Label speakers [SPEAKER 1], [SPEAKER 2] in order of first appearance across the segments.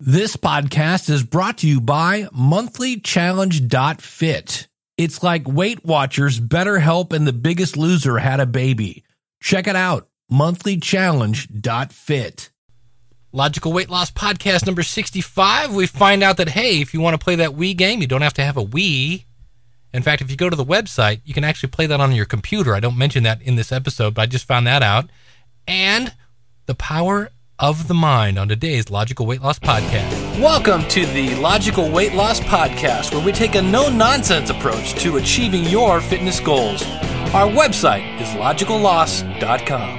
[SPEAKER 1] This podcast is brought to you by monthlychallenge.fit. It's like Weight Watchers, BetterHelp, and The Biggest Loser had a baby. Check it out, monthlychallenge.fit.
[SPEAKER 2] Logical Weight Loss Podcast number 65. We find out that, hey, if you want to play that Wii game, you don't have to have a Wii. In fact, if you go to the website, you can actually play that on your computer. I don't mention that in this episode, but I just found that out. And the power of the mind on today's Logical Weight Loss Podcast. Welcome to the Logical Weight Loss Podcast, where we take a no nonsense approach to achieving your fitness goals. Our website is logicalloss.com.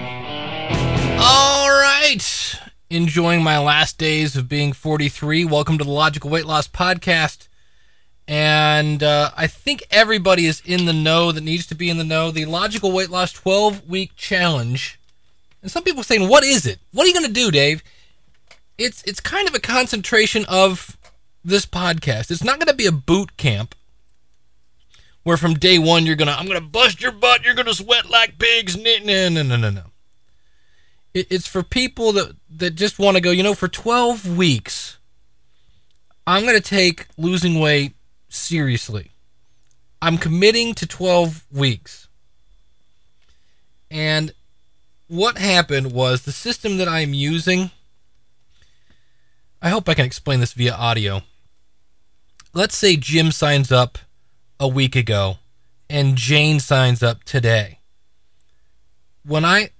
[SPEAKER 2] All right. Enjoying my last days of being 43. Welcome to the Logical Weight Loss Podcast. And uh, I think everybody is in the know that needs to be in the know. The Logical Weight Loss 12 week challenge and some people saying, "What is it? What are you going to do, Dave?" It's it's kind of a concentration of this podcast. It's not going to be a boot camp where from day one you're gonna I'm gonna bust your butt. You're gonna sweat like pigs. No, no, no, no, no. It, it's for people that that just want to go. You know, for 12 weeks, I'm gonna take losing weight seriously. I'm committing to 12 weeks. And what happened was the system that I'm using. I hope I can explain this via audio. Let's say Jim signs up a week ago and Jane signs up today. When I,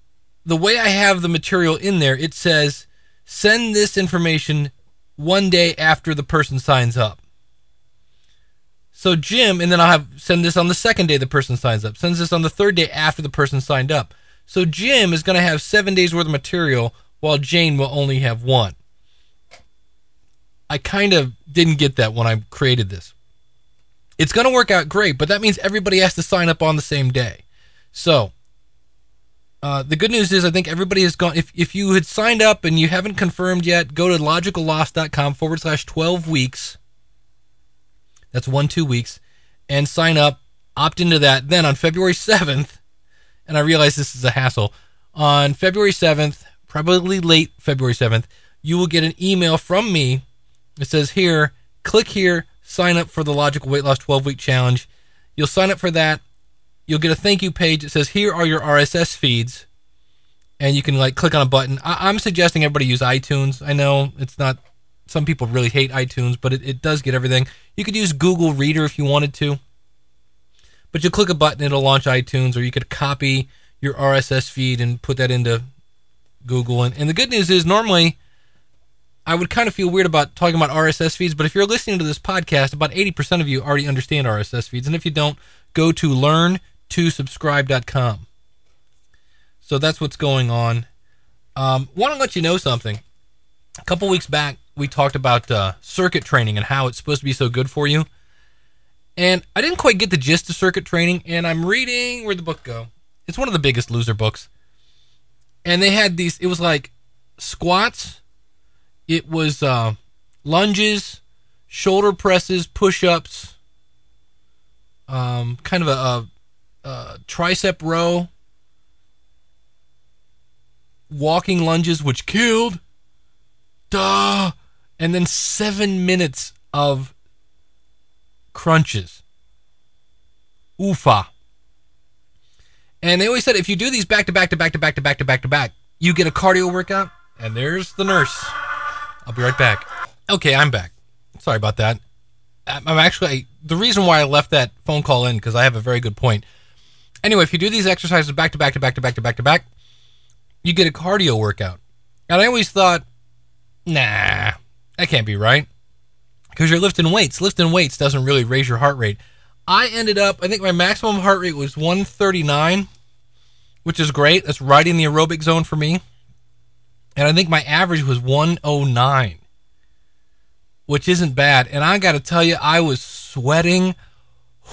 [SPEAKER 2] the way I have the material in there, it says send this information one day after the person signs up. So Jim, and then I'll have send this on the second day the person signs up, sends this on the third day after the person signed up. So Jim is going to have seven days worth of material while Jane will only have one. I kind of didn't get that when I created this. It's going to work out great, but that means everybody has to sign up on the same day. So, uh, the good news is I think everybody has gone. If, if you had signed up and you haven't confirmed yet, go to logicalloss.com forward slash 12 weeks. That's one, two weeks. And sign up, opt into that. Then on February 7th, and I realize this is a hassle. On February 7th, probably late February 7th, you will get an email from me. It says here, click here, sign up for the Logical Weight Loss 12 Week Challenge. You'll sign up for that. You'll get a thank you page. It says, here are your RSS feeds. And you can like click on a button. I- am suggesting everybody use iTunes. I know it's not, some people really hate iTunes, but it, it does get everything. You could use Google Reader if you wanted to. But you click a button, it'll launch iTunes, or you could copy your RSS feed and put that into Google. And, and the good news is, normally, I would kind of feel weird about talking about RSS feeds, but if you're listening to this podcast, about 80% of you already understand RSS feeds. And if you don't, go to learn2subscribe.com. So that's what's going on. Um, Want to let you know something. A couple weeks back, we talked about uh, circuit training and how it's supposed to be so good for you. And I didn't quite get the gist of circuit training, and I'm reading where'd the book go? It's one of the biggest loser books. And they had these, it was like squats, it was uh, lunges, shoulder presses, push ups, um, kind of a, a, a tricep row, walking lunges, which killed. Duh. And then seven minutes of crunches. Oofa. And they always said if you do these back to back to back to back to back to back to back, you get a cardio workout. And there's the nurse. I'll be right back. Okay, I'm back. Sorry about that. I'm actually the reason why I left that phone call in because I have a very good point. Anyway, if you do these exercises back to back to back to back to back to back, you get a cardio workout. And I always thought, nah, that can't be right because you're lifting weights. Lifting weights doesn't really raise your heart rate. I ended up, I think my maximum heart rate was 139, which is great. That's right in the aerobic zone for me. And I think my average was 109, which isn't bad. And I got to tell you, I was sweating.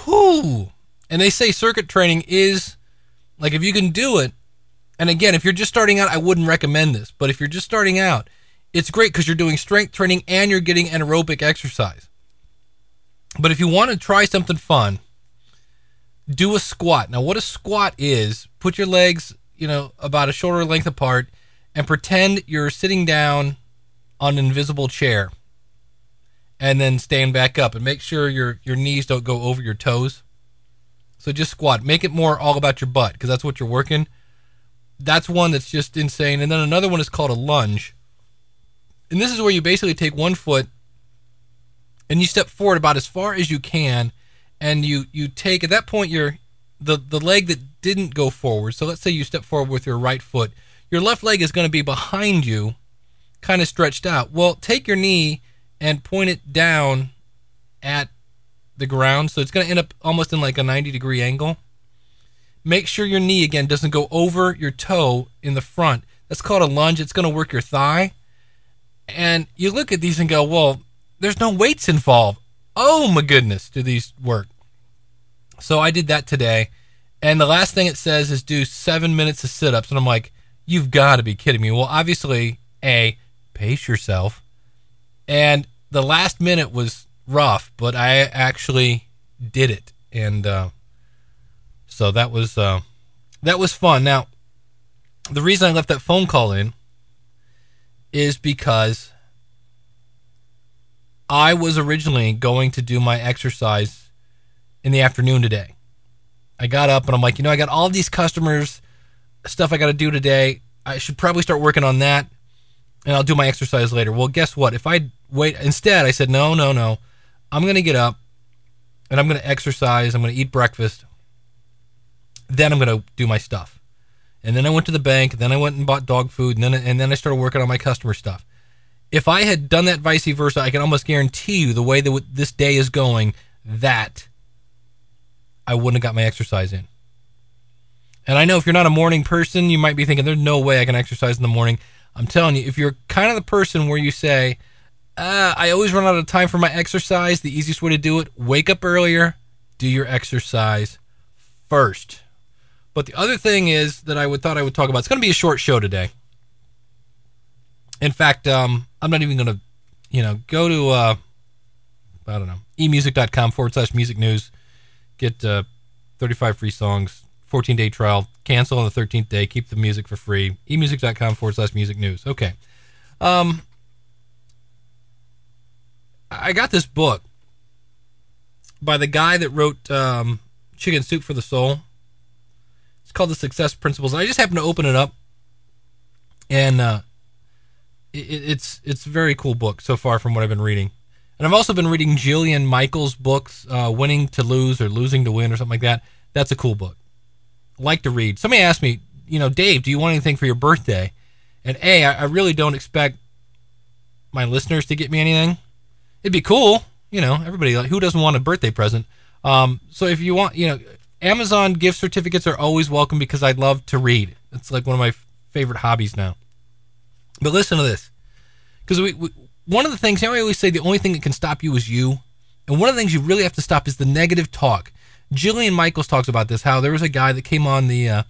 [SPEAKER 2] Whoo! And they say circuit training is like if you can do it. And again, if you're just starting out, I wouldn't recommend this. But if you're just starting out, it's great because you're doing strength training and you're getting anaerobic exercise. But if you want to try something fun, do a squat. Now, what a squat is, put your legs, you know, about a shoulder length apart and pretend you're sitting down on an invisible chair and then stand back up and make sure your your knees don't go over your toes. So just squat. Make it more all about your butt because that's what you're working. That's one that's just insane. And then another one is called a lunge. And this is where you basically take one foot and you step forward about as far as you can and you you take at that point your the the leg that didn't go forward. So let's say you step forward with your right foot. Your left leg is going to be behind you, kind of stretched out. Well, take your knee and point it down at the ground. So it's going to end up almost in like a 90 degree angle. Make sure your knee again doesn't go over your toe in the front. That's called a lunge. It's going to work your thigh. And you look at these and go, well, there's no weights involved. Oh my goodness, do these work? So I did that today. And the last thing it says is do seven minutes of sit ups. And I'm like, you've got to be kidding me. Well, obviously, A, pace yourself. And the last minute was rough, but I actually did it. And uh, so that was uh, that was fun. Now, the reason I left that phone call in is because I was originally going to do my exercise in the afternoon today. I got up and I'm like, you know, I got all these customers, stuff I got to do today. I should probably start working on that and I'll do my exercise later. Well, guess what? If I wait, instead, I said, no, no, no. I'm going to get up and I'm going to exercise. I'm going to eat breakfast. Then I'm going to do my stuff. And then I went to the bank. Then I went and bought dog food. And then, and then I started working on my customer stuff if I had done that vice versa, I can almost guarantee you the way that this day is going, that I wouldn't have got my exercise in. And I know if you're not a morning person, you might be thinking, there's no way I can exercise in the morning. I'm telling you, if you're kind of the person where you say, uh, I always run out of time for my exercise, the easiest way to do it, wake up earlier, do your exercise first. But the other thing is that I would thought I would talk about. It's going to be a short show today. In fact, um, I'm not even going to, you know, go to, uh, I don't know, emusic.com forward slash music news, get uh, 35 free songs, 14 day trial, cancel on the 13th day, keep the music for free. emusic.com forward slash music news. Okay. Um, I got this book by the guy that wrote um, Chicken Soup for the Soul. Called The Success Principles. I just happened to open it up, and uh, it, it's it's a very cool book so far from what I've been reading. And I've also been reading Jillian Michaels' books, uh, Winning to Lose or Losing to Win or something like that. That's a cool book. like to read. Somebody asked me, you know, Dave, do you want anything for your birthday? And A, I, I really don't expect my listeners to get me anything. It'd be cool, you know, everybody, like, who doesn't want a birthday present? Um, so if you want, you know, Amazon gift certificates are always welcome because I love to read. It's like one of my favorite hobbies now. But listen to this, because we, we, one of the things I always say the only thing that can stop you is you, and one of the things you really have to stop is the negative talk. Jillian Michaels talks about this. How there was a guy that came on the uh,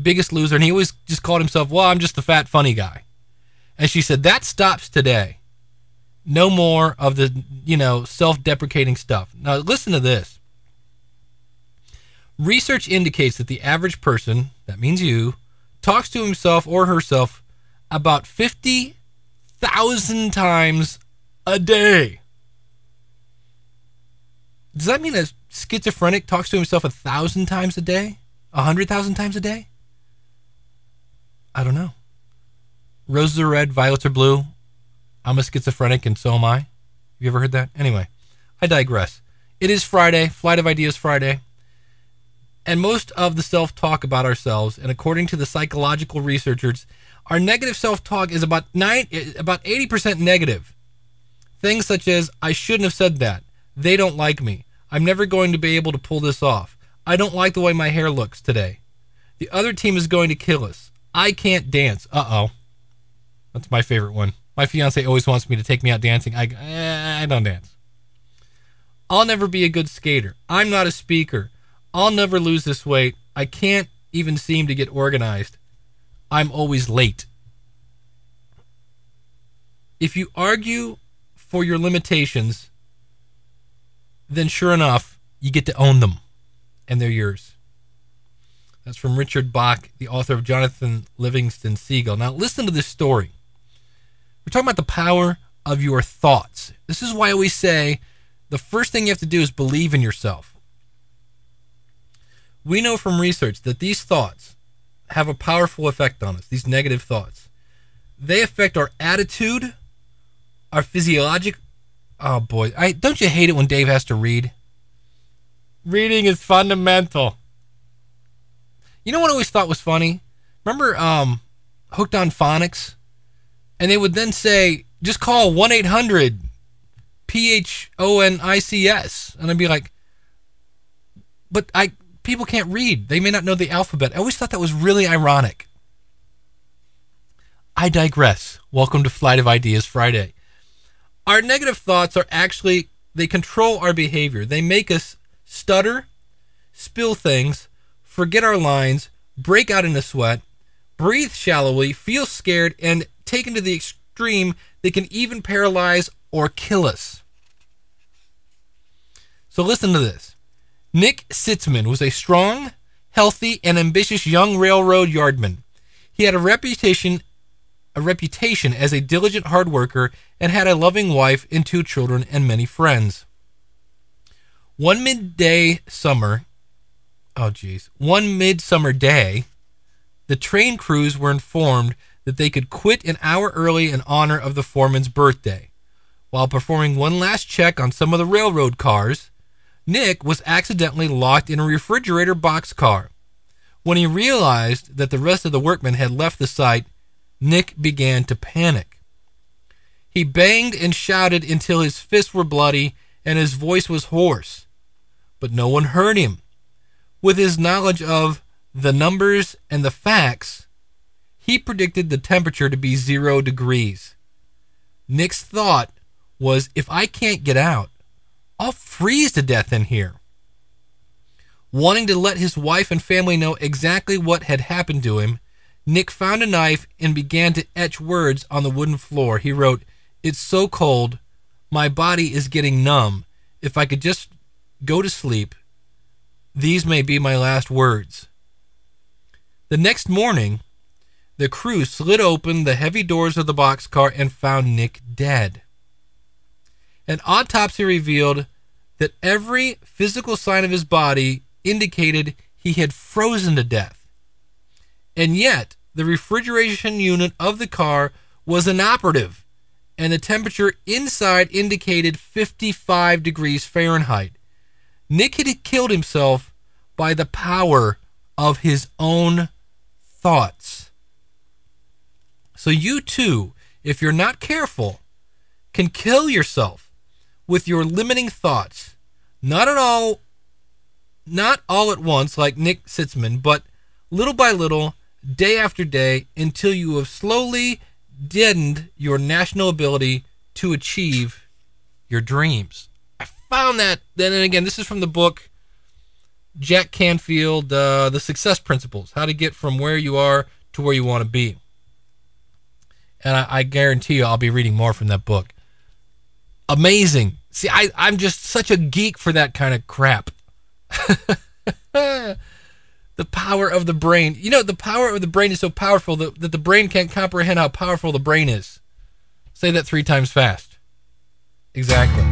[SPEAKER 2] Biggest Loser, and he always just called himself, "Well, I'm just the fat funny guy," and she said that stops today. No more of the you know self-deprecating stuff. Now listen to this. Research indicates that the average person, that means you, talks to himself or herself about 50,000 times a day. Does that mean a schizophrenic talks to himself a thousand times a day? A hundred thousand times a day? I don't know. Roses are red, violets are blue. I'm a schizophrenic, and so am I. Have you ever heard that? Anyway, I digress. It is Friday, Flight of Ideas Friday. And most of the self talk about ourselves, and according to the psychological researchers, our negative self-talk is about nine, about 80% negative. Things such as, I shouldn't have said that. They don't like me. I'm never going to be able to pull this off. I don't like the way my hair looks today. The other team is going to kill us. I can't dance. Uh oh. That's my favorite one. My fiance always wants me to take me out dancing. I, eh, I don't dance. I'll never be a good skater. I'm not a speaker. I'll never lose this weight. I can't even seem to get organized. I'm always late. If you argue for your limitations, then sure enough, you get to own them, and they're yours. That's from Richard Bach, the author of Jonathan Livingston Seagull. Now, listen to this story. We're talking about the power of your thoughts. This is why we say the first thing you have to do is believe in yourself. We know from research that these thoughts have a powerful effect on us, these negative thoughts. They affect our attitude, our physiologic. Oh boy, I don't you hate it when Dave has to read? Reading is fundamental. You know what I always thought was funny? Remember um, Hooked on Phonics? And they would then say, just call 1 800 P H O N I C S. And I'd be like, but I people can't read. They may not know the alphabet. I always thought that was really ironic. I digress. Welcome to Flight of Ideas Friday. Our negative thoughts are actually, they control our behavior. They make us stutter, spill things, forget our lines, break out in a sweat, breathe shallowly, feel scared, and taken to the extreme, they can even paralyze or kill us. So listen to this. Nick Sitzman was a strong, healthy, and ambitious young railroad yardman. He had a reputation a reputation as a diligent hard worker and had a loving wife and two children and many friends. One midday summer, oh geez, one midsummer day, the train crews were informed that they could quit an hour early in honor of the foreman's birthday. While performing one last check on some of the railroad cars, Nick was accidentally locked in a refrigerator boxcar. When he realized that the rest of the workmen had left the site, Nick began to panic. He banged and shouted until his fists were bloody and his voice was hoarse, but no one heard him. With his knowledge of the numbers and the facts, he predicted the temperature to be zero degrees. Nick's thought was if I can't get out, I'll freeze to death in here. Wanting to let his wife and family know exactly what had happened to him, Nick found a knife and began to etch words on the wooden floor. He wrote, It's so cold. My body is getting numb. If I could just go to sleep, these may be my last words. The next morning, the crew slid open the heavy doors of the boxcar and found Nick dead. An autopsy revealed that every physical sign of his body indicated he had frozen to death. And yet, the refrigeration unit of the car was inoperative, and the temperature inside indicated 55 degrees Fahrenheit. Nick had killed himself by the power of his own thoughts. So, you too, if you're not careful, can kill yourself with your limiting thoughts. Not at all, not all at once, like Nick Sitzman, but little by little day after day until you have slowly deadened your national ability to achieve your dreams. I found that. Then and again, this is from the book Jack Canfield, uh, The Success Principles How to Get From Where You Are to Where You Want to Be. And I, I guarantee you, I'll be reading more from that book. Amazing. See, I, I'm just such a geek for that kind of crap. the power of the brain. You know, the power of the brain is so powerful that, that the brain can't comprehend how powerful the brain is. Say that three times fast. Exactly.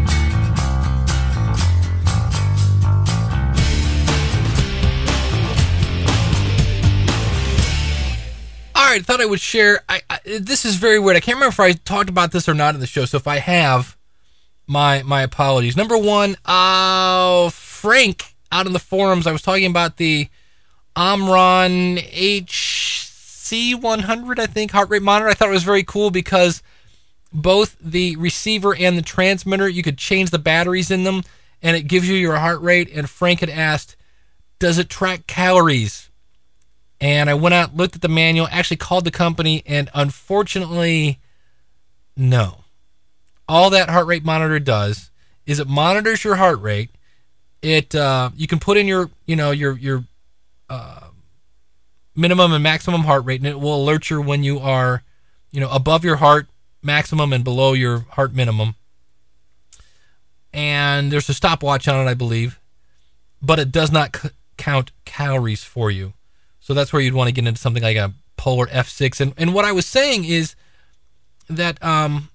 [SPEAKER 2] All right, thought I would share. I, I, this is very weird. I can't remember if I talked about this or not in the show. So if I have, my my apologies. Number one, uh, Frank out in the forums. I was talking about the Omron HC100, I think, heart rate monitor. I thought it was very cool because both the receiver and the transmitter, you could change the batteries in them and it gives you your heart rate. And Frank had asked, Does it track calories? And I went out, looked at the manual, actually called the company, and unfortunately, no. All that heart rate monitor does is it monitors your heart rate. It uh, you can put in your you know your your uh, minimum and maximum heart rate, and it will alert you when you are, you know, above your heart maximum and below your heart minimum. And there's a stopwatch on it, I believe, but it does not c- count calories for you. So that's where you'd want to get into something like a Polar F6. And and what I was saying is that um,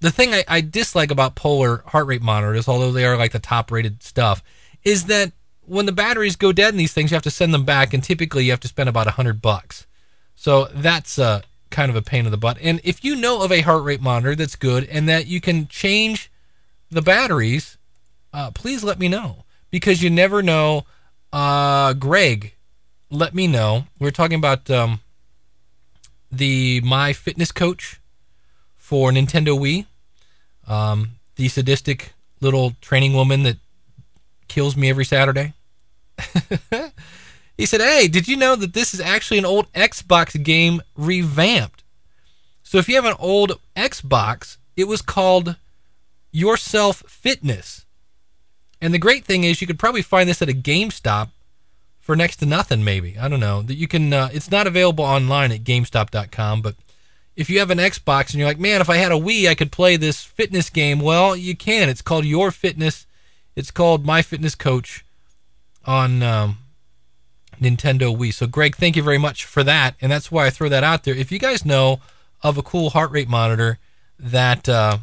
[SPEAKER 2] the thing I, I dislike about Polar heart rate monitors, although they are like the top rated stuff, is that when the batteries go dead in these things, you have to send them back, and typically you have to spend about a hundred bucks. So that's uh, kind of a pain in the butt. And if you know of a heart rate monitor that's good and that you can change the batteries, uh, please let me know because you never know. Uh, Greg, let me know. We're talking about um, the My Fitness Coach for Nintendo Wii. Um, the sadistic little training woman that kills me every Saturday. he said, Hey, did you know that this is actually an old Xbox game revamped? So if you have an old Xbox, it was called Yourself Fitness. And the great thing is, you could probably find this at a GameStop for next to nothing, maybe. I don't know. That you can. Uh, it's not available online at GameStop.com, but if you have an Xbox and you're like, man, if I had a Wii, I could play this fitness game. Well, you can. It's called Your Fitness. It's called My Fitness Coach on um, Nintendo Wii. So, Greg, thank you very much for that. And that's why I throw that out there. If you guys know of a cool heart rate monitor that uh,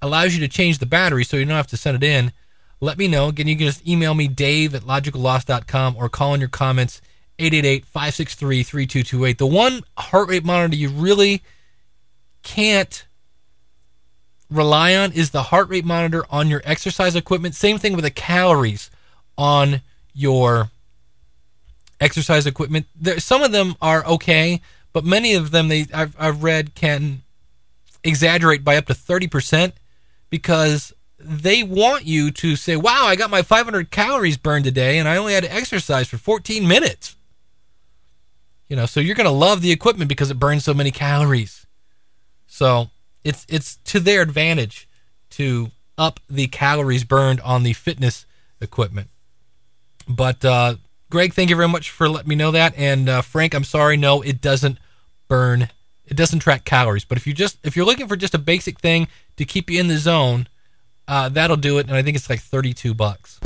[SPEAKER 2] allows you to change the battery so you don't have to send it in, let me know. Again, you can just email me, dave at logicalloss.com, or call in your comments, 888-563-3228. The one heart rate monitor you really can't rely on is the heart rate monitor on your exercise equipment. Same thing with the calories on your exercise equipment. There, some of them are okay, but many of them they I've, I've read can exaggerate by up to 30% because they want you to say, wow, I got my 500 calories burned today and I only had to exercise for 14 minutes. You know, so you're going to love the equipment because it burns so many calories. So it's, it's to their advantage to up the calories burned on the fitness equipment. But, uh, Greg, thank you very much for letting me know that. And, uh, Frank, I'm sorry. No, it doesn't burn. It doesn't track calories. But if you just, if you're looking for just a basic thing to keep you in the zone, uh, that'll do it, and I think it's like 32 bucks.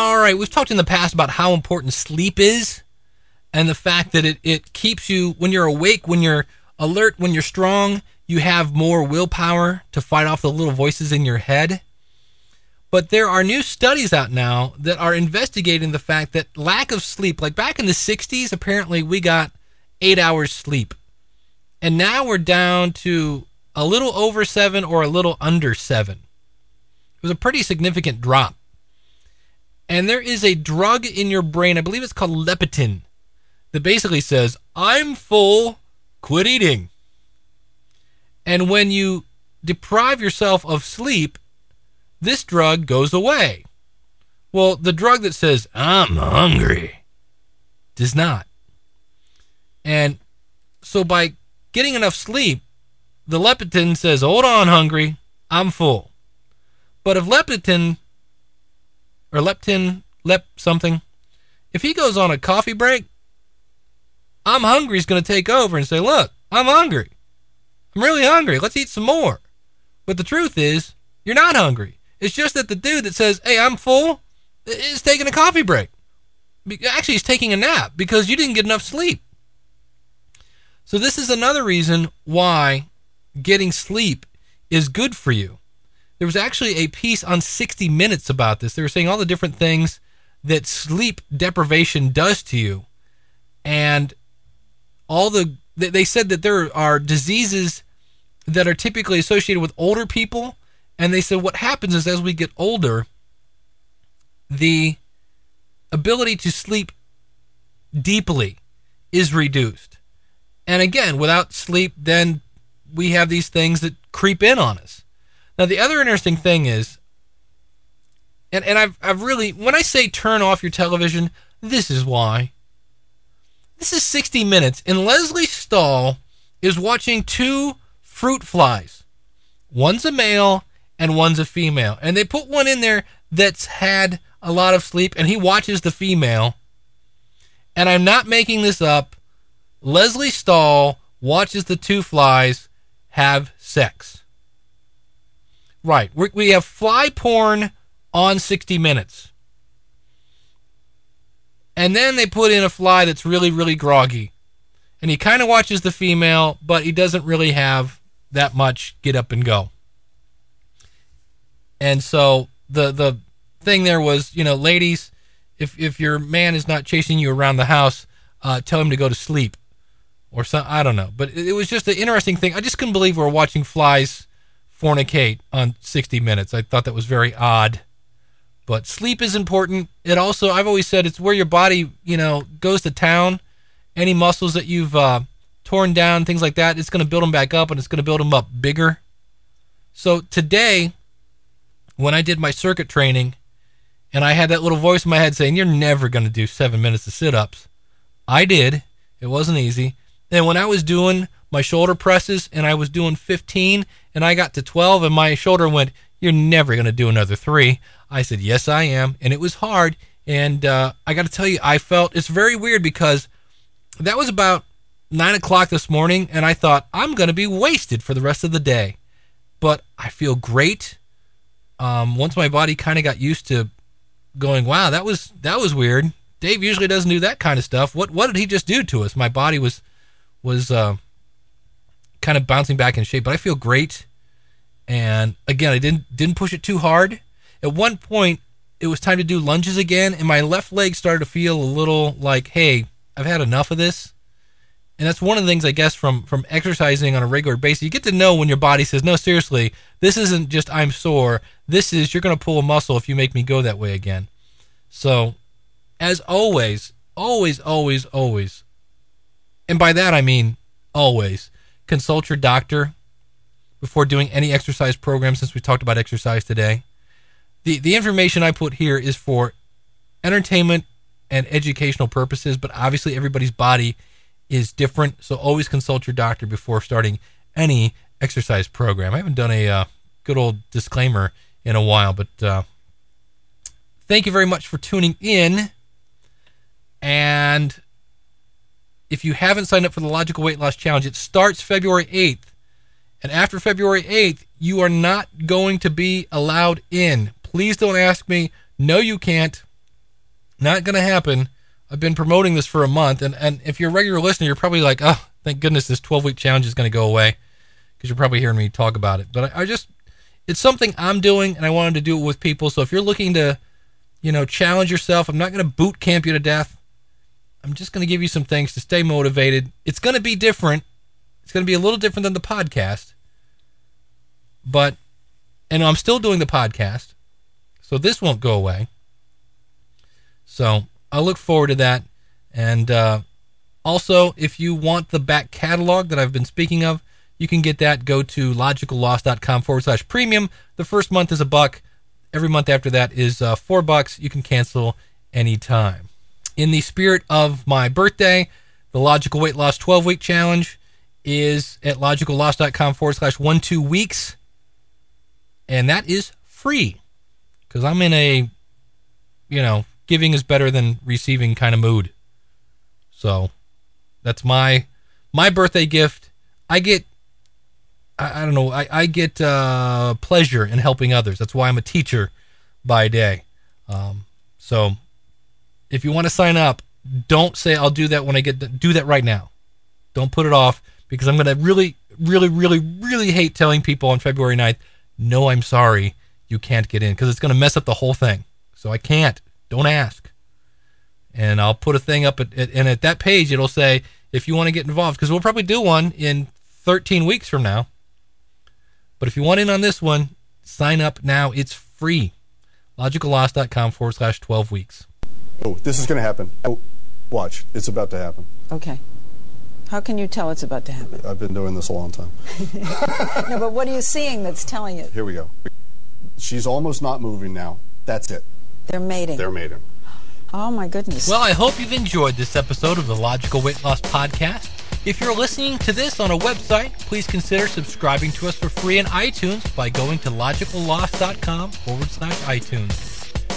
[SPEAKER 2] All right, we've talked in the past about how important sleep is and the fact that it, it keeps you, when you're awake, when you're alert, when you're strong, you have more willpower to fight off the little voices in your head. But there are new studies out now that are investigating the fact that lack of sleep, like back in the 60s, apparently we got eight hours sleep. And now we're down to a little over seven or a little under seven. It was a pretty significant drop. And there is a drug in your brain, I believe it's called leptin, that basically says, I'm full, quit eating. And when you deprive yourself of sleep, this drug goes away. Well, the drug that says, I'm hungry, does not. And so by getting enough sleep, the leptin says, Hold on, hungry, I'm full. But if leptin or leptin, lep something, if he goes on a coffee break, I'm hungry is going to take over and say, Look, I'm hungry. I'm really hungry. Let's eat some more. But the truth is, you're not hungry. It's just that the dude that says, Hey, I'm full, is taking a coffee break. Actually, he's taking a nap because you didn't get enough sleep. So, this is another reason why getting sleep is good for you. There was actually a piece on 60 Minutes about this. They were saying all the different things that sleep deprivation does to you. And all the, they said that there are diseases that are typically associated with older people. And they said what happens is as we get older, the ability to sleep deeply is reduced. And again, without sleep, then we have these things that creep in on us. Now, the other interesting thing is, and, and I've, I've really, when I say turn off your television, this is why. This is 60 Minutes, and Lesley Stahl is watching two fruit flies. One's a male and one's a female. And they put one in there that's had a lot of sleep, and he watches the female. And I'm not making this up. Lesley Stahl watches the two flies have sex. Right. we we have fly porn on 60 Minutes. And then they put in a fly that's really, really groggy. And he kind of watches the female, but he doesn't really have that much get up and go. And so the the thing there was, you know, ladies, if if your man is not chasing you around the house, uh, tell him to go to sleep, or some I don't know. But it, it was just an interesting thing. I just couldn't believe we're watching flies fornicate on 60 Minutes. I thought that was very odd. But sleep is important. It also, I've always said, it's where your body, you know, goes to town. Any muscles that you've uh, torn down, things like that, it's going to build them back up and it's going to build them up bigger. So today, when I did my circuit training, and I had that little voice in my head saying, You're never going to do seven minutes of sit ups. I did. It wasn't easy. And when I was doing my shoulder presses and I was doing 15 and I got to 12 and my shoulder went, You're never going to do another three. I said, Yes, I am. And it was hard. And uh, I got to tell you, I felt it's very weird because that was about nine o'clock this morning and I thought, I'm going to be wasted for the rest of the day. But I feel great. Um, once my body kind of got used to going, wow, that was that was weird. Dave usually doesn't do that kind of stuff. What what did he just do to us? My body was was uh, kind of bouncing back in shape, but I feel great. And again, I didn't didn't push it too hard. At one point, it was time to do lunges again, and my left leg started to feel a little like, hey, I've had enough of this. And that's one of the things I guess from from exercising on a regular basis. You get to know when your body says, "No, seriously, this isn't just I'm sore. This is you're going to pull a muscle if you make me go that way again." So, as always, always, always, always, and by that I mean always, consult your doctor before doing any exercise program. Since we talked about exercise today, the the information I put here is for entertainment and educational purposes, but obviously everybody's body is different. So always consult your doctor before starting any exercise program. I haven't done a uh, good old disclaimer in a while, but uh, thank you very much for tuning in. And if you haven't signed up for the Logical Weight Loss Challenge, it starts February 8th. And after February 8th, you are not going to be allowed in. Please don't ask me. No, you can't. Not going to happen. I've been promoting this for a month, and, and if you're a regular listener, you're probably like, oh, thank goodness this 12 week challenge is going to go away because you're probably hearing me talk about it. But I, I, just, it's something I'm doing, and I wanted to do it with people. So if you're looking to, you know, challenge yourself, I'm not going to boot camp you to death. I'm just going to give you some things to stay motivated. It's going to be different. It's going to be a little different than the podcast. But, and I'm still doing the podcast. So this won't go away. So I look forward to that. And uh, also, if you want the back catalog that I've been speaking of, you can get that. Go to logicalloss.com forward slash premium. The first month is a buck. Every month after that is uh, four bucks. You can cancel anytime. In the spirit of my birthday, the Logical Weight Loss 12 week challenge is at logicalloss.com forward slash one two weeks. And that is free because I'm in a, you know, giving is better than receiving kind of mood. So that's my my birthday gift. I get I, I don't know, I, I get uh, pleasure in helping others. That's why I'm a teacher by day. Um, so if you want to sign up, don't say I'll do that when I get do that right now. Don't put it off because I'm going to really really really really hate telling people on February 9th, "No, I'm sorry, you can't get in" because it's going to mess up the whole thing. So I can't. Don't ask. And I'll put a thing up at, at and at that page it'll say if you want to get involved because we'll probably do one in 13 weeks from now. But if you want in on this one, sign up now. It's free. Logicalloss.com forward slash 12 weeks.
[SPEAKER 3] Oh, this is going to happen. Oh, watch. It's about to happen.
[SPEAKER 4] Okay. How can you tell it's about to happen?
[SPEAKER 3] I've been doing this a long time.
[SPEAKER 4] no, but what are you seeing that's telling you?
[SPEAKER 3] Here we go. She's almost not moving now. That's it.
[SPEAKER 4] They're mating.
[SPEAKER 3] They're mating.
[SPEAKER 4] Oh my goodness.
[SPEAKER 2] Well, I hope you've enjoyed this episode of the Logical Weight Loss Podcast. If you're listening to this on a website, please consider subscribing to us for free in iTunes by going to logicalloss.com forward slash iTunes.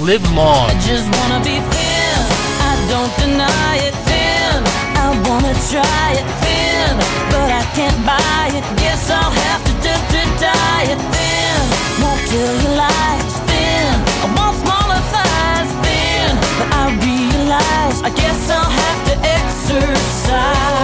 [SPEAKER 2] live long.
[SPEAKER 5] I just wanna be thin. I don't deny it thin. I wanna try it thin, but I can't buy it. Guess I'll have to d- d- die it thin. Won't thin. I want smaller thighs thin, but I realize I guess I'll have to exercise.